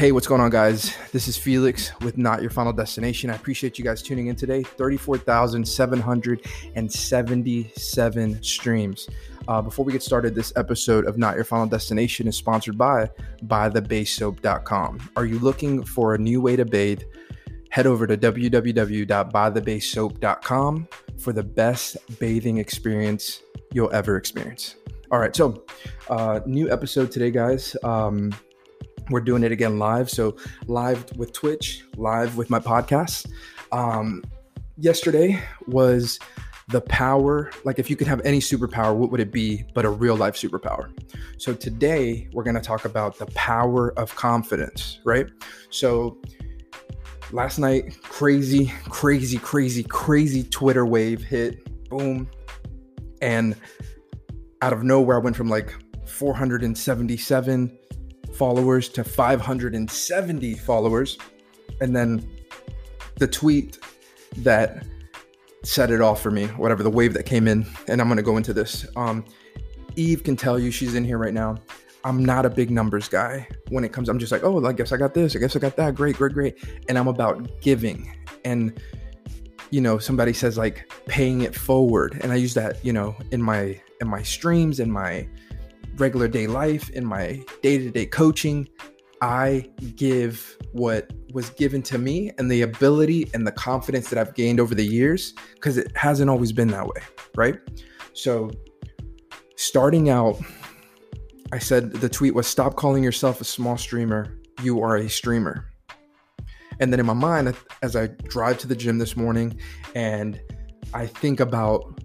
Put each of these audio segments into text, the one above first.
Hey, what's going on, guys? This is Felix with Not Your Final Destination. I appreciate you guys tuning in today. 34,777 streams. Uh, before we get started, this episode of Not Your Final Destination is sponsored by BuyTheBaseSoap.com. Are you looking for a new way to bathe? Head over to www.buythebasesoap.com for the best bathing experience you'll ever experience. All right, so uh, new episode today, guys. Um, we're doing it again live. So, live with Twitch, live with my podcast. Um, yesterday was the power, like if you could have any superpower, what would it be but a real life superpower? So, today we're going to talk about the power of confidence, right? So, last night, crazy, crazy, crazy, crazy Twitter wave hit, boom. And out of nowhere, I went from like 477 followers to 570 followers. And then the tweet that set it off for me, whatever the wave that came in, and I'm gonna go into this. Um, Eve can tell you she's in here right now. I'm not a big numbers guy when it comes. I'm just like, oh, I guess I got this. I guess I got that. Great, great, great. And I'm about giving. And you know, somebody says like paying it forward, and I use that, you know, in my in my streams, in my regular day life, in my day to day coaching, I give what was given to me and the ability and the confidence that I've gained over the years because it hasn't always been that way, right? So, starting out, I said the tweet was stop calling yourself a small streamer. You are a streamer. And then in my mind, as I drive to the gym this morning and I think about,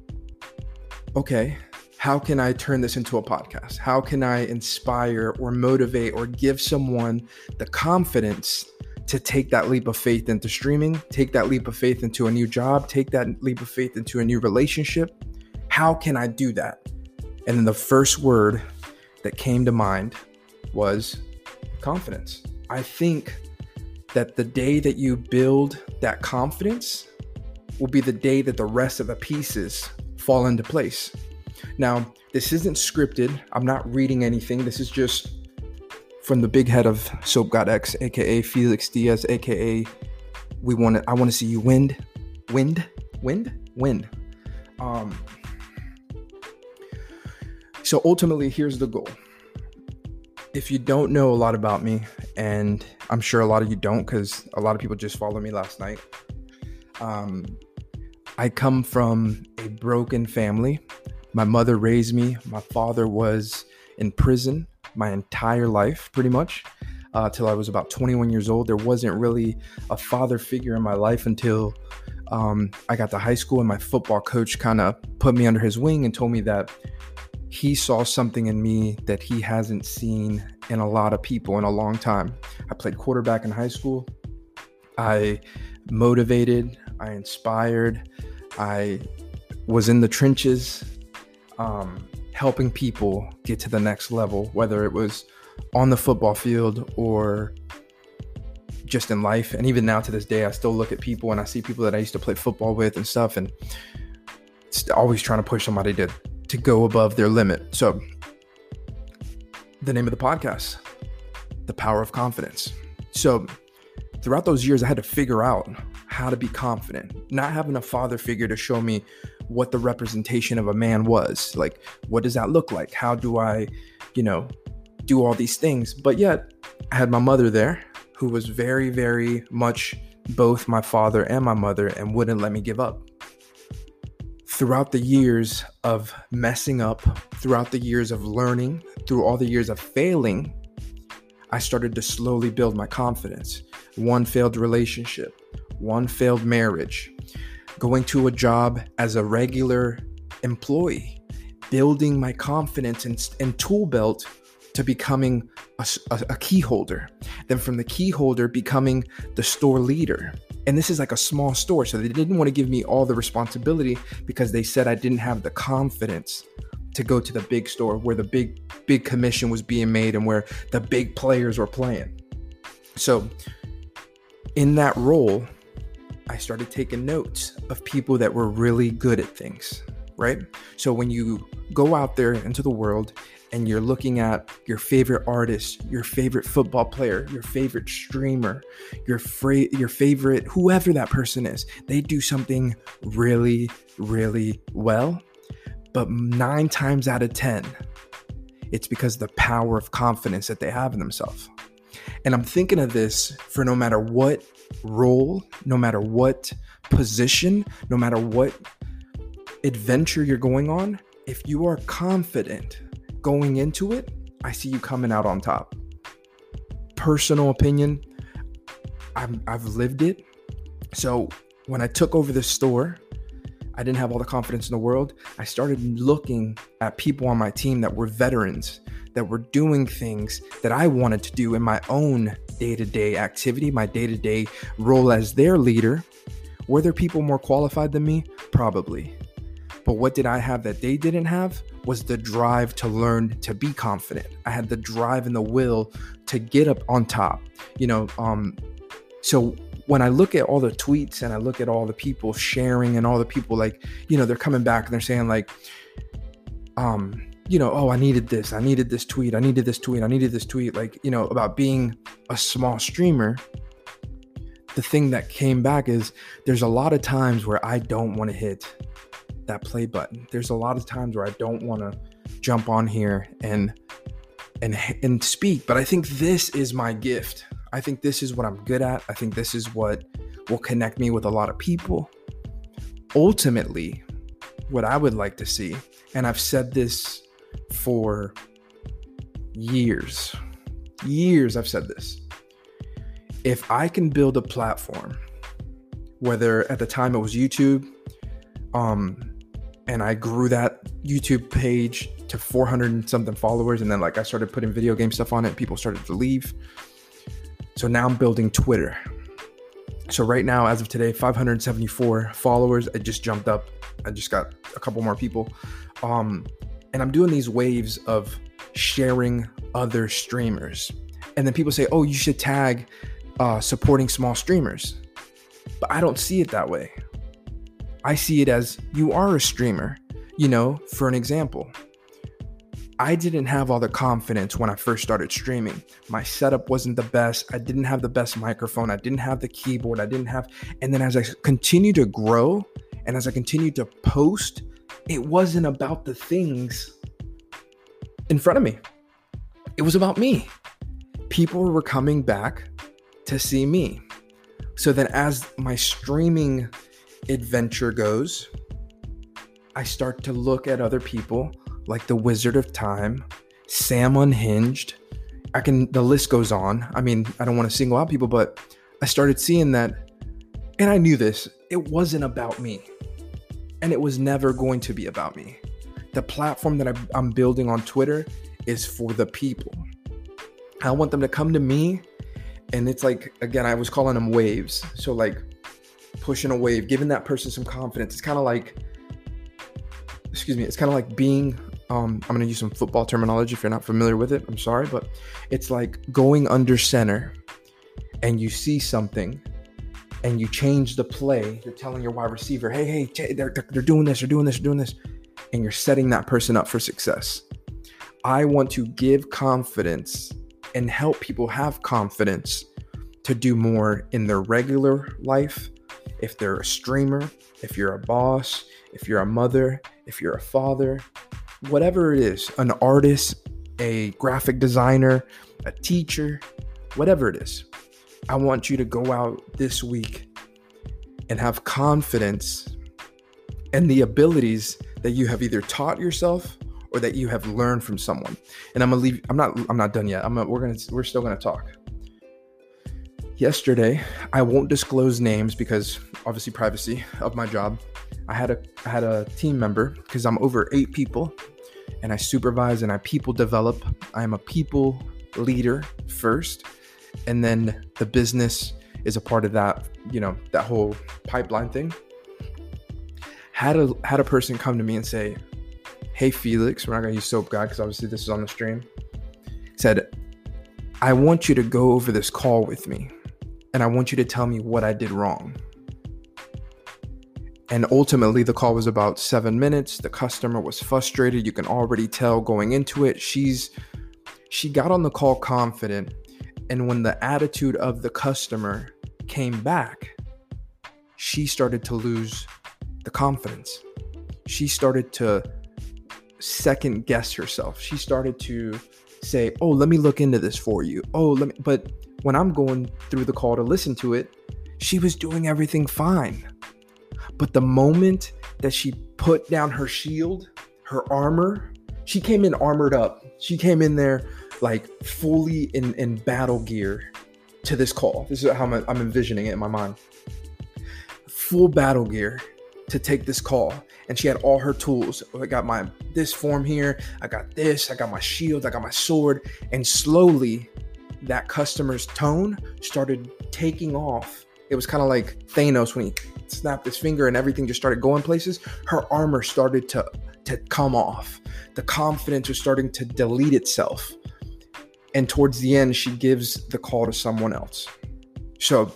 okay, how can I turn this into a podcast? How can I inspire or motivate or give someone the confidence to take that leap of faith into streaming, take that leap of faith into a new job, take that leap of faith into a new relationship? How can I do that? And then the first word that came to mind was confidence. I think that the day that you build that confidence will be the day that the rest of the pieces fall into place. Now, this isn't scripted. I'm not reading anything. This is just from the big head of Soap God X, aka Felix Diaz, aka we want to. I want to see you wind, wind, wind, wind. Um. So ultimately, here's the goal. If you don't know a lot about me, and I'm sure a lot of you don't, because a lot of people just followed me last night. Um, I come from a broken family. My mother raised me. My father was in prison my entire life, pretty much, uh, till I was about 21 years old. There wasn't really a father figure in my life until um, I got to high school, and my football coach kind of put me under his wing and told me that he saw something in me that he hasn't seen in a lot of people in a long time. I played quarterback in high school. I motivated, I inspired, I was in the trenches um, helping people get to the next level, whether it was on the football field or just in life. And even now to this day, I still look at people and I see people that I used to play football with and stuff, and always trying to push somebody to to go above their limit. So, the name of the podcast, The Power of Confidence. So, throughout those years, I had to figure out how to be confident, not having a father figure to show me what the representation of a man was. Like, what does that look like? How do I, you know, do all these things? But yet, I had my mother there who was very, very much both my father and my mother and wouldn't let me give up. Throughout the years of messing up, throughout the years of learning, through all the years of failing, I started to slowly build my confidence. One failed relationship, one failed marriage, going to a job as a regular employee, building my confidence and, and tool belt to becoming a, a, a, key holder. Then from the key holder, becoming the store leader. And this is like a small store. So they didn't want to give me all the responsibility because they said I didn't have the confidence to go to the big store where the big, big commission was being made and where the big players were playing. So in that role, I started taking notes of people that were really good at things. right? So when you go out there into the world and you're looking at your favorite artist, your favorite football player, your favorite streamer, your fra- your favorite whoever that person is, they do something really really well. But 9 times out of 10, it's because the power of confidence that they have in themselves. And I'm thinking of this for no matter what role, no matter what position, no matter what adventure you're going on, if you are confident going into it, I see you coming out on top. Personal opinion, i have lived it. So when I took over this store, I didn't have all the confidence in the world. I started looking at people on my team that were veterans, that were doing things that I wanted to do in my own day to day activity, my day to day role as their leader. Were there people more qualified than me? Probably. But what did I have that they didn't have? Was the drive to learn to be confident. I had the drive and the will to get up on top. You know, um, so when I look at all the tweets and I look at all the people sharing and all the people like, you know, they're coming back and they're saying like, um, you know, oh, I needed this, I needed this tweet, I needed this tweet, I needed this tweet, like, you know, about being a small streamer. The thing that came back is there's a lot of times where I don't want to hit that play button. There's a lot of times where I don't want to jump on here and and and speak, but I think this is my gift. I think this is what I'm good at. I think this is what will connect me with a lot of people. Ultimately, what I would like to see, and I've said this for years, years I've said this. If I can build a platform, whether at the time it was YouTube, um, and I grew that YouTube page to 400 and something followers. And then, like, I started putting video game stuff on it. People started to leave. So now I'm building Twitter. So, right now, as of today, 574 followers. I just jumped up. I just got a couple more people. Um, and I'm doing these waves of sharing other streamers. And then people say, oh, you should tag uh, supporting small streamers. But I don't see it that way. I see it as you are a streamer. You know, for an example, I didn't have all the confidence when I first started streaming. My setup wasn't the best. I didn't have the best microphone. I didn't have the keyboard. I didn't have. And then as I continue to grow and as I continue to post, it wasn't about the things in front of me. It was about me. People were coming back to see me. So then as my streaming adventure goes, I start to look at other people like the Wizard of Time, Sam Unhinged. I can, the list goes on. I mean, I don't want to single out people, but I started seeing that, and I knew this, it wasn't about me. And it was never going to be about me. The platform that I'm building on Twitter is for the people. I want them to come to me, and it's like, again, I was calling them waves. So, like, pushing a wave, giving that person some confidence. It's kind of like, excuse me, it's kind of like being, um, I'm going to use some football terminology if you're not familiar with it. I'm sorry, but it's like going under center and you see something and you change the play. You're telling your wide receiver, hey, hey, they're, they're doing this, they're doing this, they're doing this. And you're setting that person up for success. I want to give confidence and help people have confidence to do more in their regular life if they're a streamer, if you're a boss, if you're a mother, if you're a father, whatever it is, an artist, a graphic designer, a teacher, whatever it is, I want you to go out this week and have confidence and the abilities that you have either taught yourself or that you have learned from someone. And I'm gonna leave. I'm not. I'm not done yet. I'm. Gonna, we're gonna. We're still gonna talk yesterday i won't disclose names because obviously privacy of my job i had a i had a team member because i'm over eight people and i supervise and i people develop i'm a people leader first and then the business is a part of that you know that whole pipeline thing. Had a had a person come to me and say hey felix we're not going to use soap guy because obviously this is on the stream said i want you to go over this call with me and I want you to tell me what I did wrong. and ultimately the call was about seven minutes. The customer was frustrated. You can already tell going into it. She's she got on the call confident and when the attitude of the customer came back she started to lose the confidence. She started to second guess herself. She started to say oh let me look into this for you. Oh let me but when i'm going through the call to listen to it she was doing everything fine. But the moment that she put down her shield, her armor, she came in armored up. She came in there like fully in, in battle gear to this call. This is how I'm, I'm envisioning it in my mind. Full battle gear to take this call. And she had all her tools. Oh, I got my this form here. I got this. I got my shield. I got my sword. And slowly, that customer's tone started taking off. It was kind of like Thanos when he snapped his finger and everything just started going places, her armor started to to come off. The confidence was starting to delete itself. And towards the end, she gives the call to someone else. So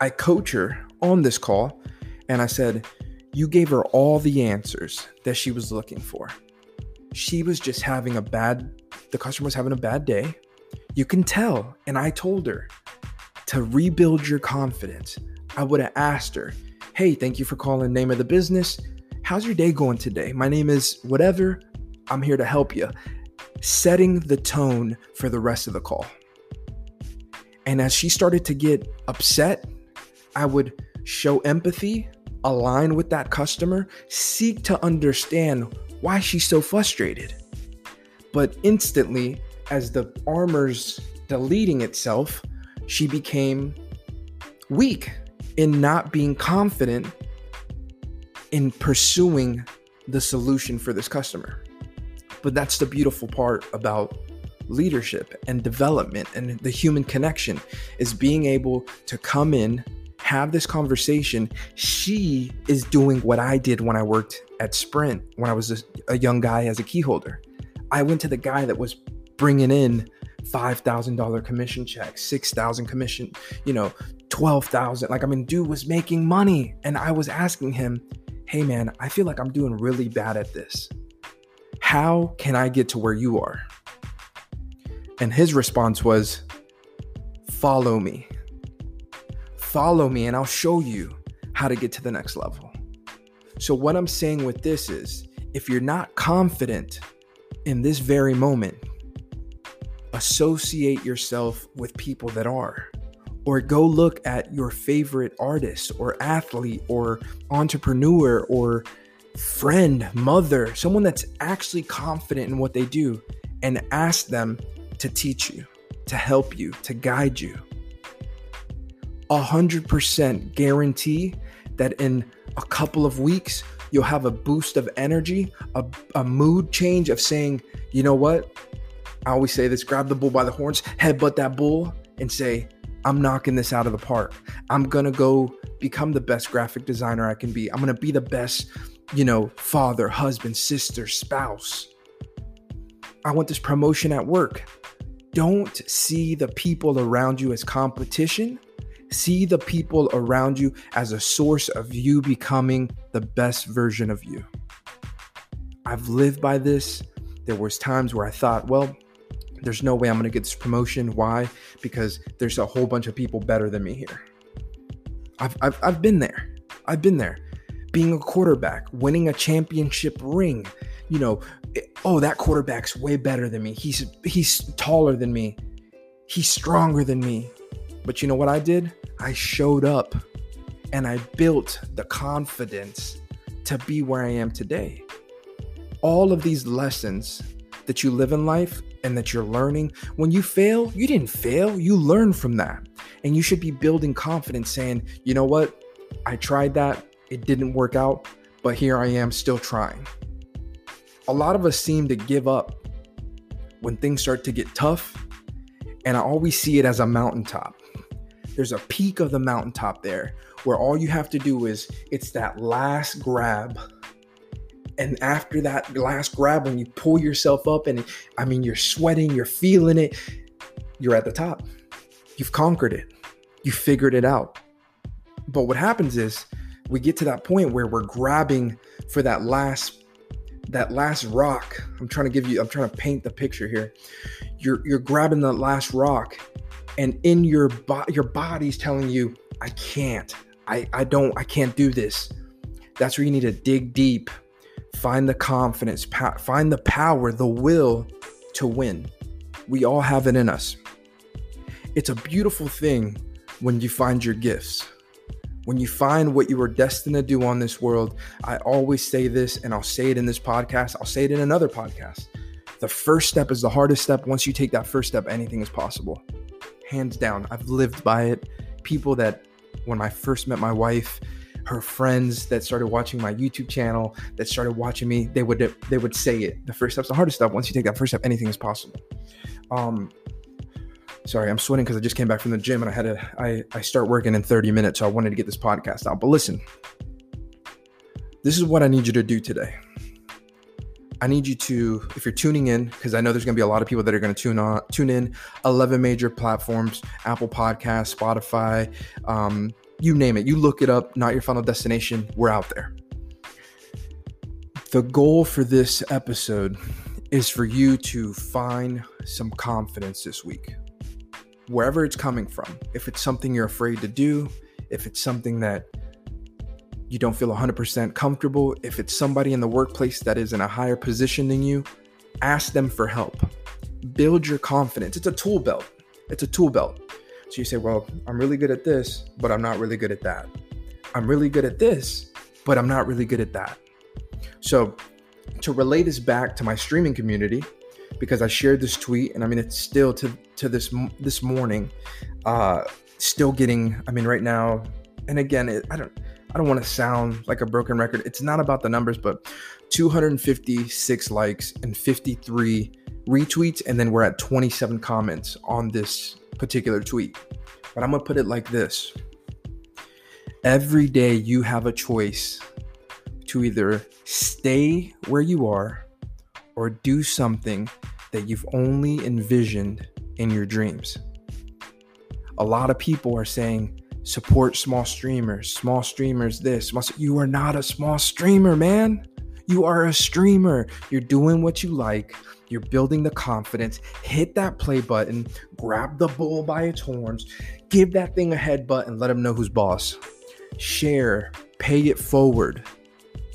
I coach her on this call and I said, You gave her all the answers that she was looking for. She was just having a bad, the customer was having a bad day. You can tell. And I told her to rebuild your confidence. I would have asked her, Hey, thank you for calling name of the business. How's your day going today? My name is whatever. I'm here to help you. Setting the tone for the rest of the call. And as she started to get upset, I would show empathy, align with that customer, seek to understand why she's so frustrated. But instantly, as the armor's deleting itself, she became weak in not being confident in pursuing the solution for this customer. But that's the beautiful part about leadership and development and the human connection is being able to come in have this conversation she is doing what i did when i worked at sprint when i was a, a young guy as a key holder i went to the guy that was bringing in $5000 commission checks 6000 commission you know 12,000. Like, I mean, dude was making money. And I was asking him, hey, man, I feel like I'm doing really bad at this. How can I get to where you are? And his response was, follow me. Follow me, and I'll show you how to get to the next level. So, what I'm saying with this is if you're not confident in this very moment, associate yourself with people that are or go look at your favorite artist or athlete or entrepreneur or friend, mother, someone that's actually confident in what they do, and ask them to teach you, to help you, to guide you. A hundred percent guarantee that in a couple of weeks, you'll have a boost of energy, a, a mood change of saying, you know what? I always say this grab the bull by the horns, headbutt that bull, and say, I'm knocking this out of the park. I'm going to go become the best graphic designer I can be. I'm going to be the best, you know, father, husband, sister, spouse. I want this promotion at work. Don't see the people around you as competition. See the people around you as a source of you becoming the best version of you. I've lived by this. There was times where I thought, well, there's no way I'm going to get this promotion. Why? Because there's a whole bunch of people better than me here. I've, I've, I've been there. I've been there. Being a quarterback, winning a championship ring, you know, oh, that quarterback's way better than me. He's he's taller than me. He's stronger than me. But you know what I did? I showed up and I built the confidence to be where I am today. All of these lessons that you live in life and that you're learning. When you fail, you didn't fail, you learn from that. And you should be building confidence saying, you know what? I tried that, it didn't work out, but here I am still trying. A lot of us seem to give up when things start to get tough, and I always see it as a mountaintop. There's a peak of the mountaintop there where all you have to do is it's that last grab and after that last grab when you pull yourself up and i mean you're sweating you're feeling it you're at the top you've conquered it you figured it out but what happens is we get to that point where we're grabbing for that last that last rock. I'm trying to give you I'm trying to paint the picture here. You're you're grabbing the last rock and in your body your body's telling you I can't. I I don't I can't do this. That's where you need to dig deep, find the confidence, find the power, the will to win. We all have it in us. It's a beautiful thing when you find your gifts. When you find what you were destined to do on this world, I always say this and I'll say it in this podcast, I'll say it in another podcast. The first step is the hardest step. Once you take that first step, anything is possible. Hands down. I've lived by it. People that, when I first met my wife, her friends that started watching my YouTube channel, that started watching me, they would they would say it. The first step's the hardest step. Once you take that first step, anything is possible. Um, sorry, I'm sweating because I just came back from the gym and I had to I, I start working in 30 minutes, so I wanted to get this podcast out. But listen, this is what I need you to do today. I need you to, if you're tuning in, because I know there's going to be a lot of people that are going to tune on, tune in. Eleven major platforms: Apple Podcast, Spotify, um, you name it. You look it up. Not your final destination. We're out there. The goal for this episode is for you to find some confidence this week, wherever it's coming from. If it's something you're afraid to do, if it's something that you don't feel 100% comfortable, if it's somebody in the workplace that is in a higher position than you, ask them for help. Build your confidence. It's a tool belt. It's a tool belt. So you say, well, I'm really good at this, but I'm not really good at that. I'm really good at this, but I'm not really good at that. So to relay this back to my streaming community, because I shared this tweet, and I mean it's still to to this this morning, uh, still getting. I mean right now, and again, it, I don't I don't want to sound like a broken record. It's not about the numbers, but 256 likes and 53 retweets, and then we're at 27 comments on this particular tweet. But I'm gonna put it like this: Every day you have a choice to either stay where you are or do something that you've only envisioned in your dreams. A lot of people are saying, support small streamers, small streamers, this. Small, you are not a small streamer, man. You are a streamer. You're doing what you like. You're building the confidence. Hit that play button, grab the bull by its horns, give that thing a headbutt, and let him know who's boss. Share, pay it forward.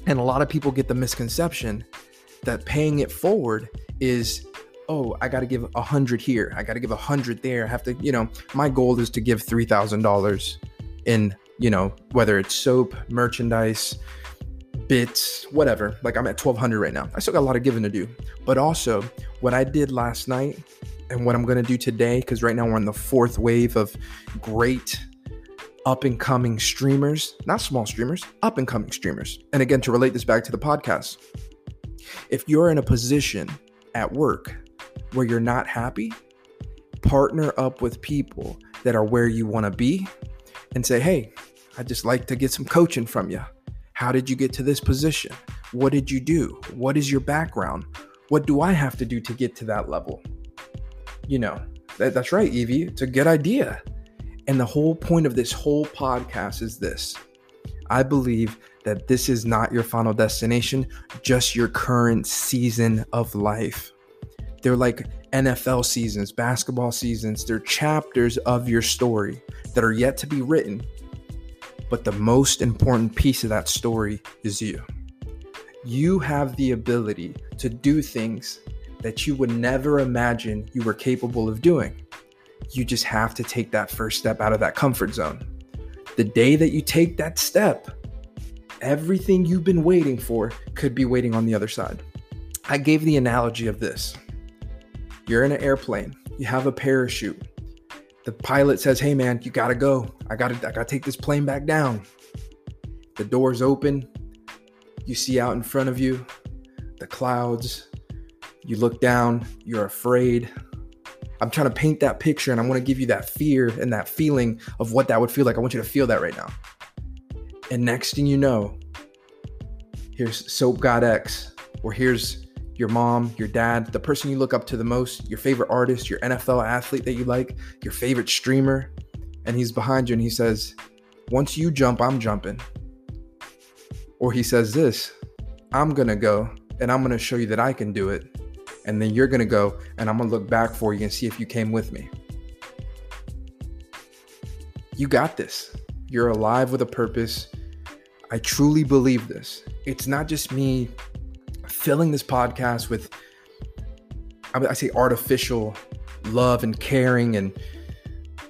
And a lot of people get the misconception that paying it forward is, oh, I got to give a hundred here. I got to give a hundred there. I have to, you know, my goal is to give $3,000 in, you know, whether it's soap, merchandise, bits, whatever. Like I'm at 1200 right now. I still got a lot of giving to do. But also, what I did last night and what I'm to do today, because right now we're in the fourth wave of great up and coming streamers, not small streamers, up and coming streamers. And again, to relate this back to the podcast, if you're in a position at work where you're not happy, partner up with people that are where you want to be and say, hey, I'd just like to get some coaching from you. How did you get to this position? What did you do? What is your background? What do I have to do to get to that level? You know, that, that's right, Evie. It's a good idea. And the whole point of this whole podcast is this I believe that this is not your final destination, just your current season of life. They're like NFL seasons, basketball seasons, they're chapters of your story that are yet to be written. But the most important piece of that story is you. You have the ability to do things that you would never imagine you were capable of doing. You just have to take that first step out of that comfort zone. The day that you take that step, everything you've been waiting for could be waiting on the other side. I gave the analogy of this you're in an airplane, you have a parachute. The pilot says, Hey man, you gotta go. I gotta I gotta take this plane back down. The doors open, you see out in front of you the clouds. You look down, you're afraid. I'm trying to paint that picture and I want to give you that fear and that feeling of what that would feel like. I want you to feel that right now. And next thing you know, here's Soap God X, or here's your mom, your dad, the person you look up to the most, your favorite artist, your NFL athlete that you like, your favorite streamer. And he's behind you and he says, Once you jump, I'm jumping. Or he says this I'm going to go and I'm going to show you that I can do it. And then you're going to go and I'm going to look back for you and see if you came with me. You got this. You're alive with a purpose. I truly believe this. It's not just me filling this podcast with, I say, artificial love and caring and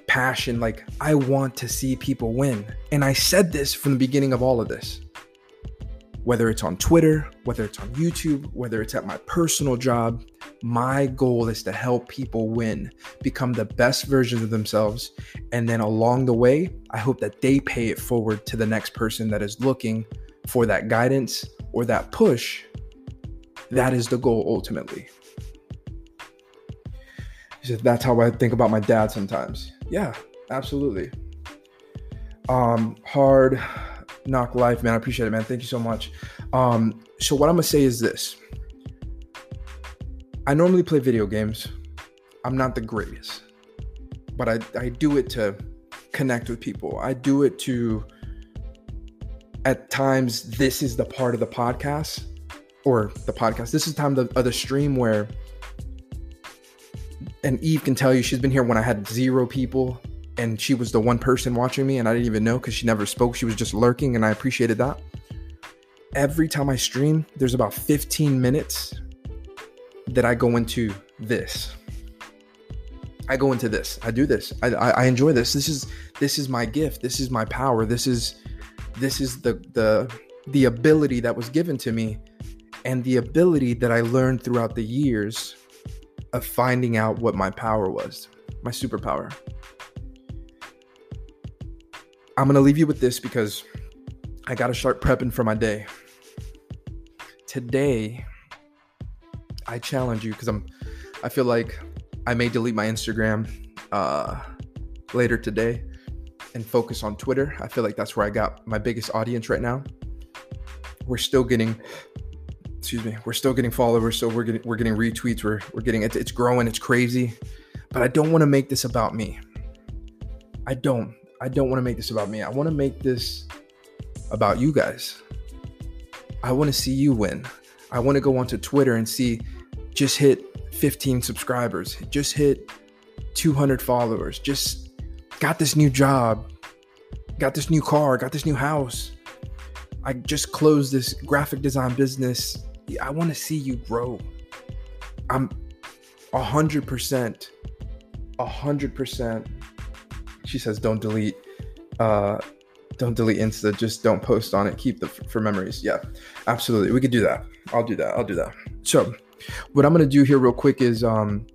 passion. Like, I want to see people win. And I said this from the beginning of all of this. Whether it's on Twitter, whether it's on YouTube, whether it's at my personal job, my goal is to help people win, become the best versions of themselves. And then along the way, I hope that they pay it forward to the next person that is looking for that guidance or that push. That is the goal ultimately. Said, That's how I think about my dad sometimes. Yeah, absolutely. Um, hard knock life, man. I appreciate it, man. Thank you so much. Um, so what I'm gonna say is this. I normally play video games. I'm not the greatest, but I, I do it to connect with people. I do it to, at times, this is the part of the podcast or the podcast. This is the time of the stream where, and Eve can tell you she's been here when I had zero people and she was the one person watching me and I didn't even know because she never spoke. She was just lurking and I appreciated that. Every time I stream, there's about 15 minutes that I go into this. I go into this. I do this. I, I, I enjoy this. This is this is my gift. This is my power. This is this is the the the ability that was given to me and the ability that I learned throughout the years of finding out what my power was, my superpower. I'm going to leave you with this because I got to start prepping for my day. Today, I challenge you because I'm I feel like I may delete my Instagram uh, later today and focus on Twitter. I feel like that's where I got my biggest audience right now. We're still getting excuse me, we're still getting followers, so we're getting we're getting retweets, we're we're getting it, it's growing, it's crazy. But I don't want to make this about me. I don't. I don't want to make this about me. I want to make this about you guys. I want to see you win. I want to go onto Twitter and see just hit 15 subscribers, just hit 200 followers, just got this new job, got this new car, got this new house. I just closed this graphic design business. I want to see you grow. I'm 100%, 100%. She says, don't delete. Uh, don't delete Insta. Just don't post on it. Keep the for memories. Yeah, absolutely. We could do that. I'll do that. I'll do that. So, what I'm gonna do here real quick is um,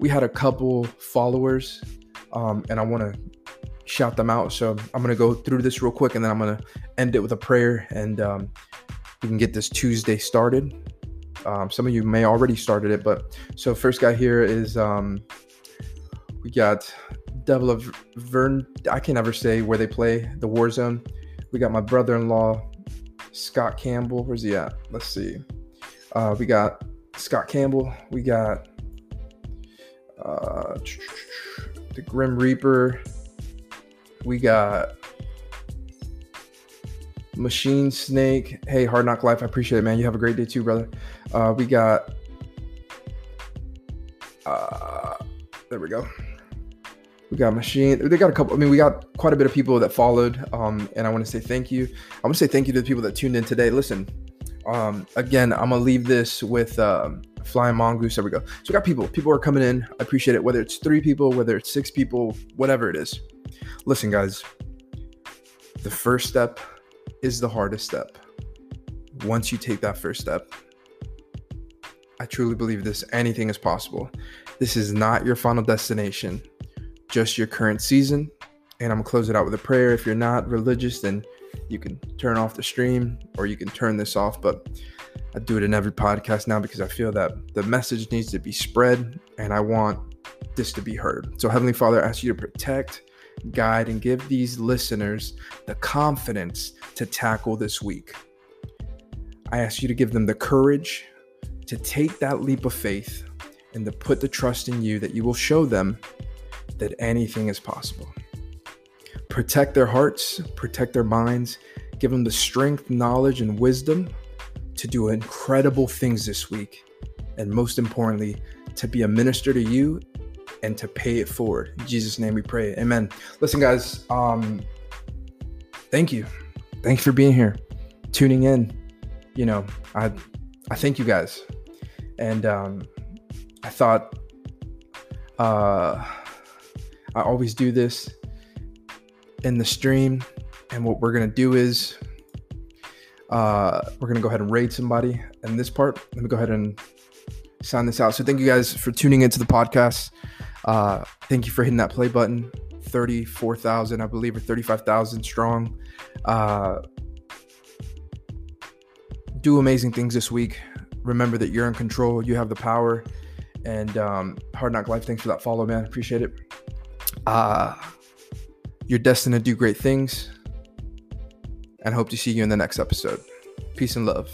we had a couple followers, um, and I want to shout them out. So I'm gonna go through this real quick, and then I'm gonna end it with a prayer, and um, we can get this Tuesday started. Um, some of you may already started it, but so first guy here is um, we got Devil of Vern. I can never say where they play the War Zone. We got my brother-in-law, Scott Campbell. Where's he at? Let's see. Uh, we got Scott Campbell. We got uh, the Grim Reaper. We got Machine Snake. Hey, Hard Knock Life. I appreciate it, man. You have a great day too, brother. Uh, we got. Uh, there we go we got machine they got a couple i mean we got quite a bit of people that followed um, and i want to say thank you i want to say thank you to the people that tuned in today listen um, again i'm gonna leave this with um, flying mongoose. There we go. So we got people. People are coming in. I appreciate it. Whether it's three people whether it's six people whatever it is. Listen guys. The first step is the hardest step. Once you take that first step i truly believe this. Anything is possible. This is not your final destination. Just your current season. And I'm gonna close it out with a prayer. If you're not religious, then you can turn off the stream or you can turn this off. But I do it in every podcast now because I feel that the message needs to be spread and I want this to be heard. So, Heavenly Father, I ask you to protect, guide, and give these listeners the confidence to tackle this week. I ask you to give them the courage to take that leap of faith and to put the trust in you that you will show them that anything is possible. Protect their hearts, protect their minds, Give them the strength, knowledge, and wisdom to do incredible things this week. And most importantly, to be a minister to you and to pay it forward. In Jesus' name we pray. Amen. Listen, guys, um, thank you. Thank you for being here, tuning in. You know, I I thank you guys. And um I thought uh I always do this in the stream. And what we're gonna do is uh we're gonna go ahead and raid somebody in this part. Let me go ahead and sign this out. So thank you guys for tuning into the podcast. Uh, thank you for hitting that play button. 34,000, I believe, or 35,000 strong. Uh, do amazing things this week. Remember that you're in control, you have the power. And um, Hard Knock Life, thanks for that follow, man. Appreciate it. Uh, you're destined to do great things. And hope to see you in the next episode. Peace and love.